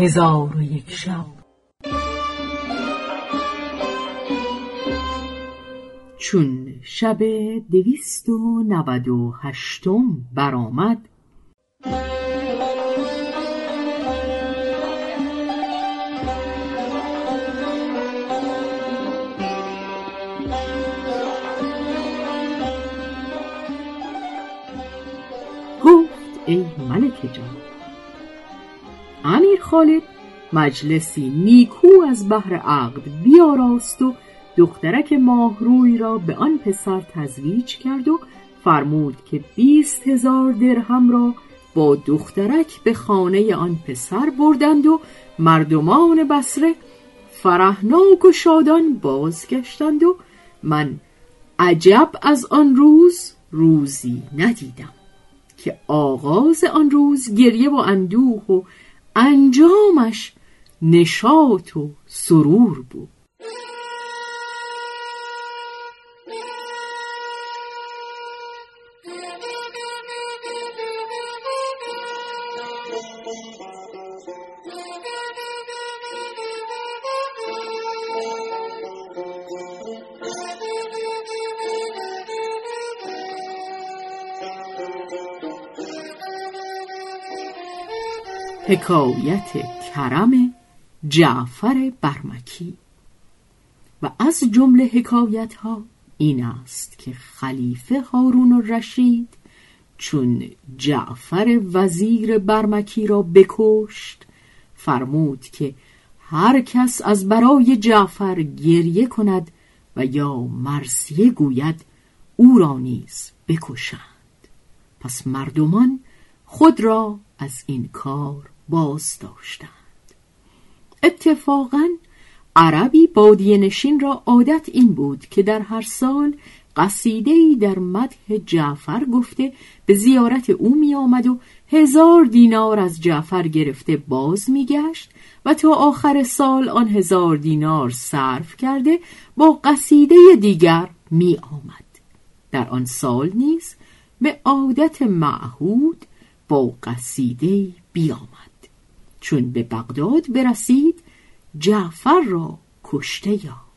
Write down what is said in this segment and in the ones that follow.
هزار و یک شب. چون شب دویست و نود و هشتم برآمد گفت ای ملک جان امیر خالد مجلسی نیکو از بحر عقد بیاراست و دخترک ماهروی را به آن پسر تزویج کرد و فرمود که بیست هزار درهم را با دخترک به خانه آن پسر بردند و مردمان بسره فرهناک و شادان بازگشتند و من عجب از آن روز روزی ندیدم که آغاز آن روز گریه و اندوه و انجامش نشاط و سرور بود. حکایت کرم جعفر برمکی. و از جمله حکایت ها این است که خلیفه هارون الرشید چون جعفر وزیر برمکی را بکشت فرمود که هر کس از برای جعفر گریه کند و یا مرسیه گوید او را نیز بکشند. پس مردمان خود را از این کار باز داشتند اتفاقا عربی بادیه نشین را عادت این بود که در هر سال قصیده ای در مدح جعفر گفته به زیارت او می آمد و هزار دینار از جعفر گرفته باز می گشت و تا آخر سال آن هزار دینار صرف کرده با قصیده دیگر می آمد. در آن سال نیز به عادت معهود با قصیده بیامد چون به بغداد برسید جعفر را کشته یافت.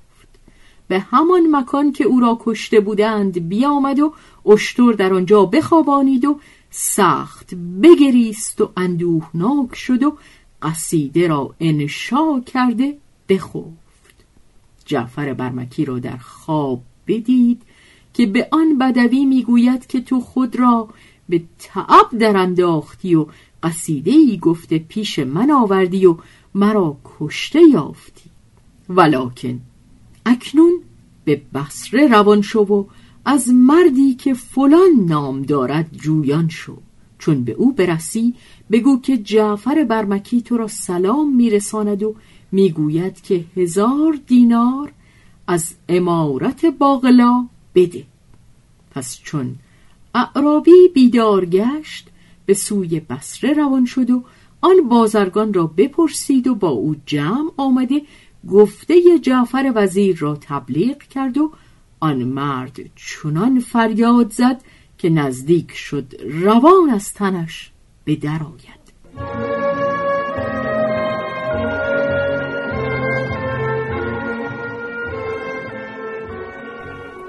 به همان مکان که او را کشته بودند بیامد و اشتر در آنجا بخوابانید و سخت بگریست و اندوهناک شد و قصیده را انشا کرده بخفت. جعفر برمکی را در خواب بدید که به آن بدوی می‌گوید که تو خود را به تعب در انداختی و قصیده ای گفته پیش من آوردی و مرا کشته یافتی. ولکن اکنون به بصره روان شو و از مردی که فلان نام دارد جویان شو. چون به او برسی بگو که جعفر برمکی تو را سلام میرساند و می‌گوید که هزار دینار از امارت باغلا بده. پس چون اعرابی بیدار گشت به سوی بسره روان شد و آن بازرگان را بپرسید و با او جمع آمده گفته جعفر وزیر را تبلیغ کرد و آن مرد چنان فریاد زد که نزدیک شد روان از تنش به درآید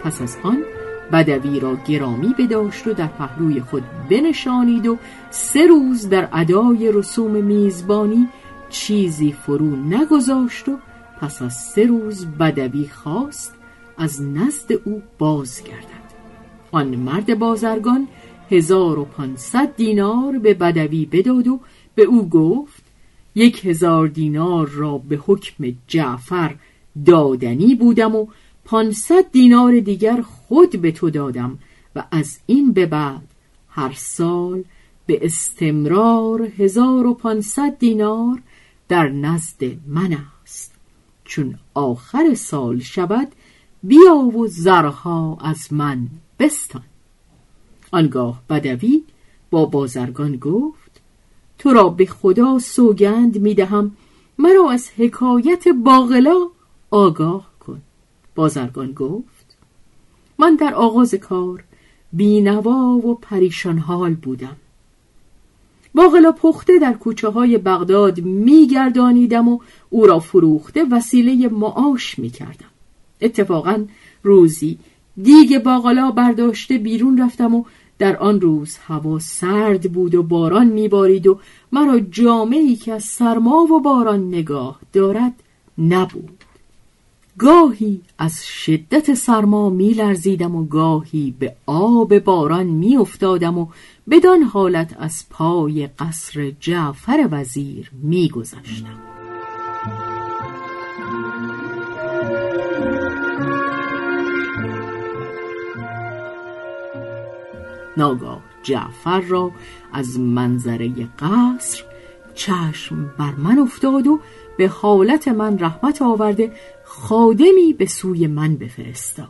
پس از آن بدوی را گرامی بداشت و در پهلوی خود بنشانید و سه روز در ادای رسوم میزبانی چیزی فرو نگذاشت و پس از سه روز بدوی خواست از نزد او بازگردد. آن مرد بازرگان هزار و پانصد دینار به بدوی بداد و به او گفت یک هزار دینار را به حکم جعفر دادنی بودم و پانصد دینار دیگر خود به تو دادم و از این به بعد هر سال به استمرار هزار و پانصد دینار در نزد من است. چون آخر سال شود بیا و زرها از من بستان. آنگاه بدوی با بازرگان گفت تو را به خدا سوگند می‌دهم مرا از حکایت باغلا آگاه بازرگان گفت من در آغاز کار بینوا و پریشان حال بودم. باقلا پخته در کوچه های بغداد میگردانیدم و او را فروخته وسیله معاش می‌کردم. اتفاقا روزی دیگ باقلا برداشته بیرون رفتم و در آن روز هوا سرد بود و باران میبارید و مرا جامعی که از سرما و باران نگاه دارد نبود. گاهی از شدت سرما میلرزیدم و گاهی به آب باران میافتادم و بدان حالت از پای قصر جعفر وزیر میگذشتم. ناگاه جعفر را از منظره قصر چشم بر من افتاد و به حالت من رحمت آورده خادمی به سوی من بفرستاد.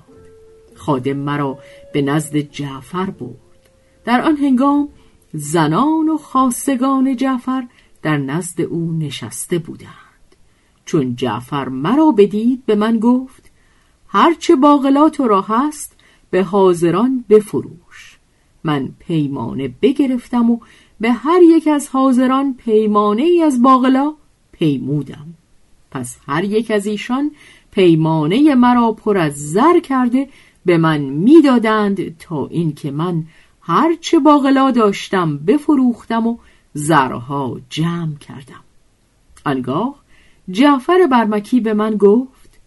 خادم مرا به نزد جعفر برد. در آن هنگام زنان و خاصگان جعفر در نزد او نشسته بودند. چون جعفر مرا بدید به من گفت هرچه باقلات را هست به حاضران بفروش. من پیمانه بگرفتم و به هر یک از حاضران پیمانه ای از باقلا پیمودم. پس هر یک از ایشان پیمانه مرا پر از زر کرده به من می‌دادند تا اینکه من هرچه باقلا داشتم بفروختم و زرها جمع کردم. آنگاه جعفر برمکی به من گفت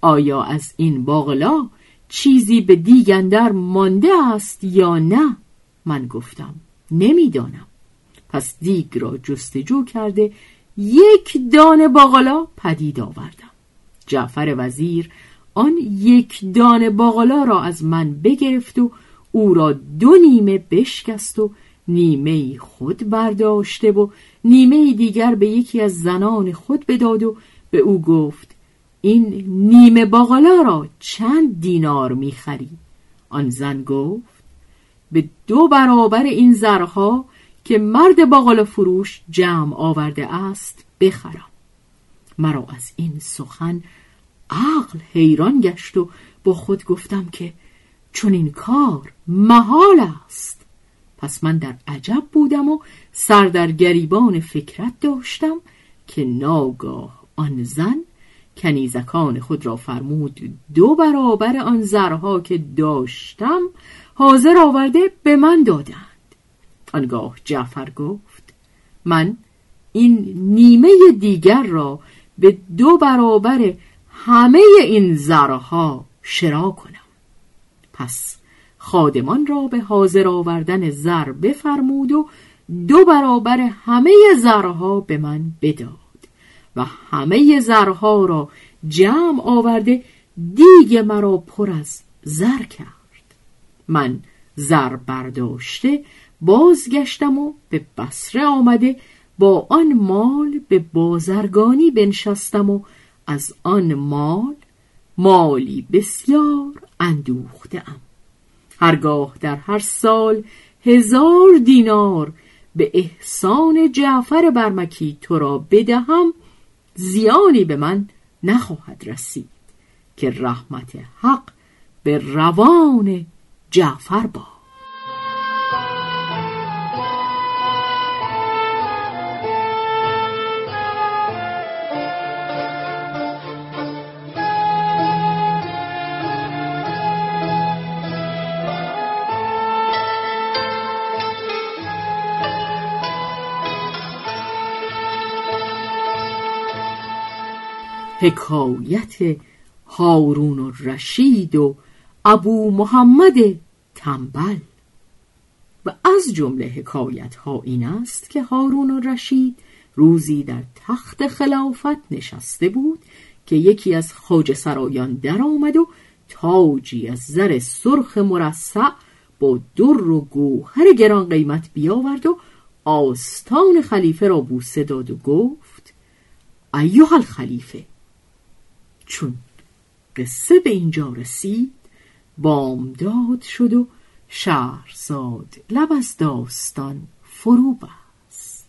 آیا از این باقلا چیزی به دیگندر مانده است یا نه؟ من گفتم نمی‌دانم. پس دیگ را جستجو کرده یک دانه باقلا پدید آوردم. جعفر وزیر آن یک دانه باقلا را از من بگرفت و او را دو نیمه بشکست و نیمه خود برداشته و نیمه دیگر به یکی از زنان خود بداد و به او گفت این نیمه باقلا را چند دینار می‌خری؟ آن زن گفت به دو برابر این زرها که مرد باقلا فروش جمع آورده است بخرم. مرا از این سخن عقل حیران گشت و با خود گفتم که چون این کار محال است. پس من در عجب بودم و سر در گریبان فکرت داشتم که ناگاه آن زن کنیزکان خود را فرمود دو برابر آن زرها که داشتم حاضر آورده به من دادند. آنگاه جعفر گفت من این نیمه دیگر را به دو برابر همه این زرها شرا کنم. پس خادمان را به حاضر آوردن زر بفرمود و دو برابر همه زرها به من بداد. و همه زرها را جمع آورده دیگ مرا پر از زر کرد. من زر برداشته بازگشتم و به بسره آمده با آن مال به بازرگانی بنشستم و از آن مال مالی بسیار اندوخته ام هرگاه در هر سال هزار دینار به احسان جعفر برمکی تو را بدهم زیانی به من نخواهد رسید که رحمت حق به روان جعفر باد. حکایت هارون و رشید و ابو محمد تنبل. و از جمله حکایت ها این است که هارون و رشید روزی در تخت خلافت نشسته بود که یکی از خاج سرایان در آمد و تاجی از زر سرخ مرصع با در و گوهر گران قیمت بیاورد و آستان خلیفه را بوسه داد و گفت ایوه الخلیفه چون قصه به اینجا رسید بامداد شد و شهرزاد لب از داستان فرو بست.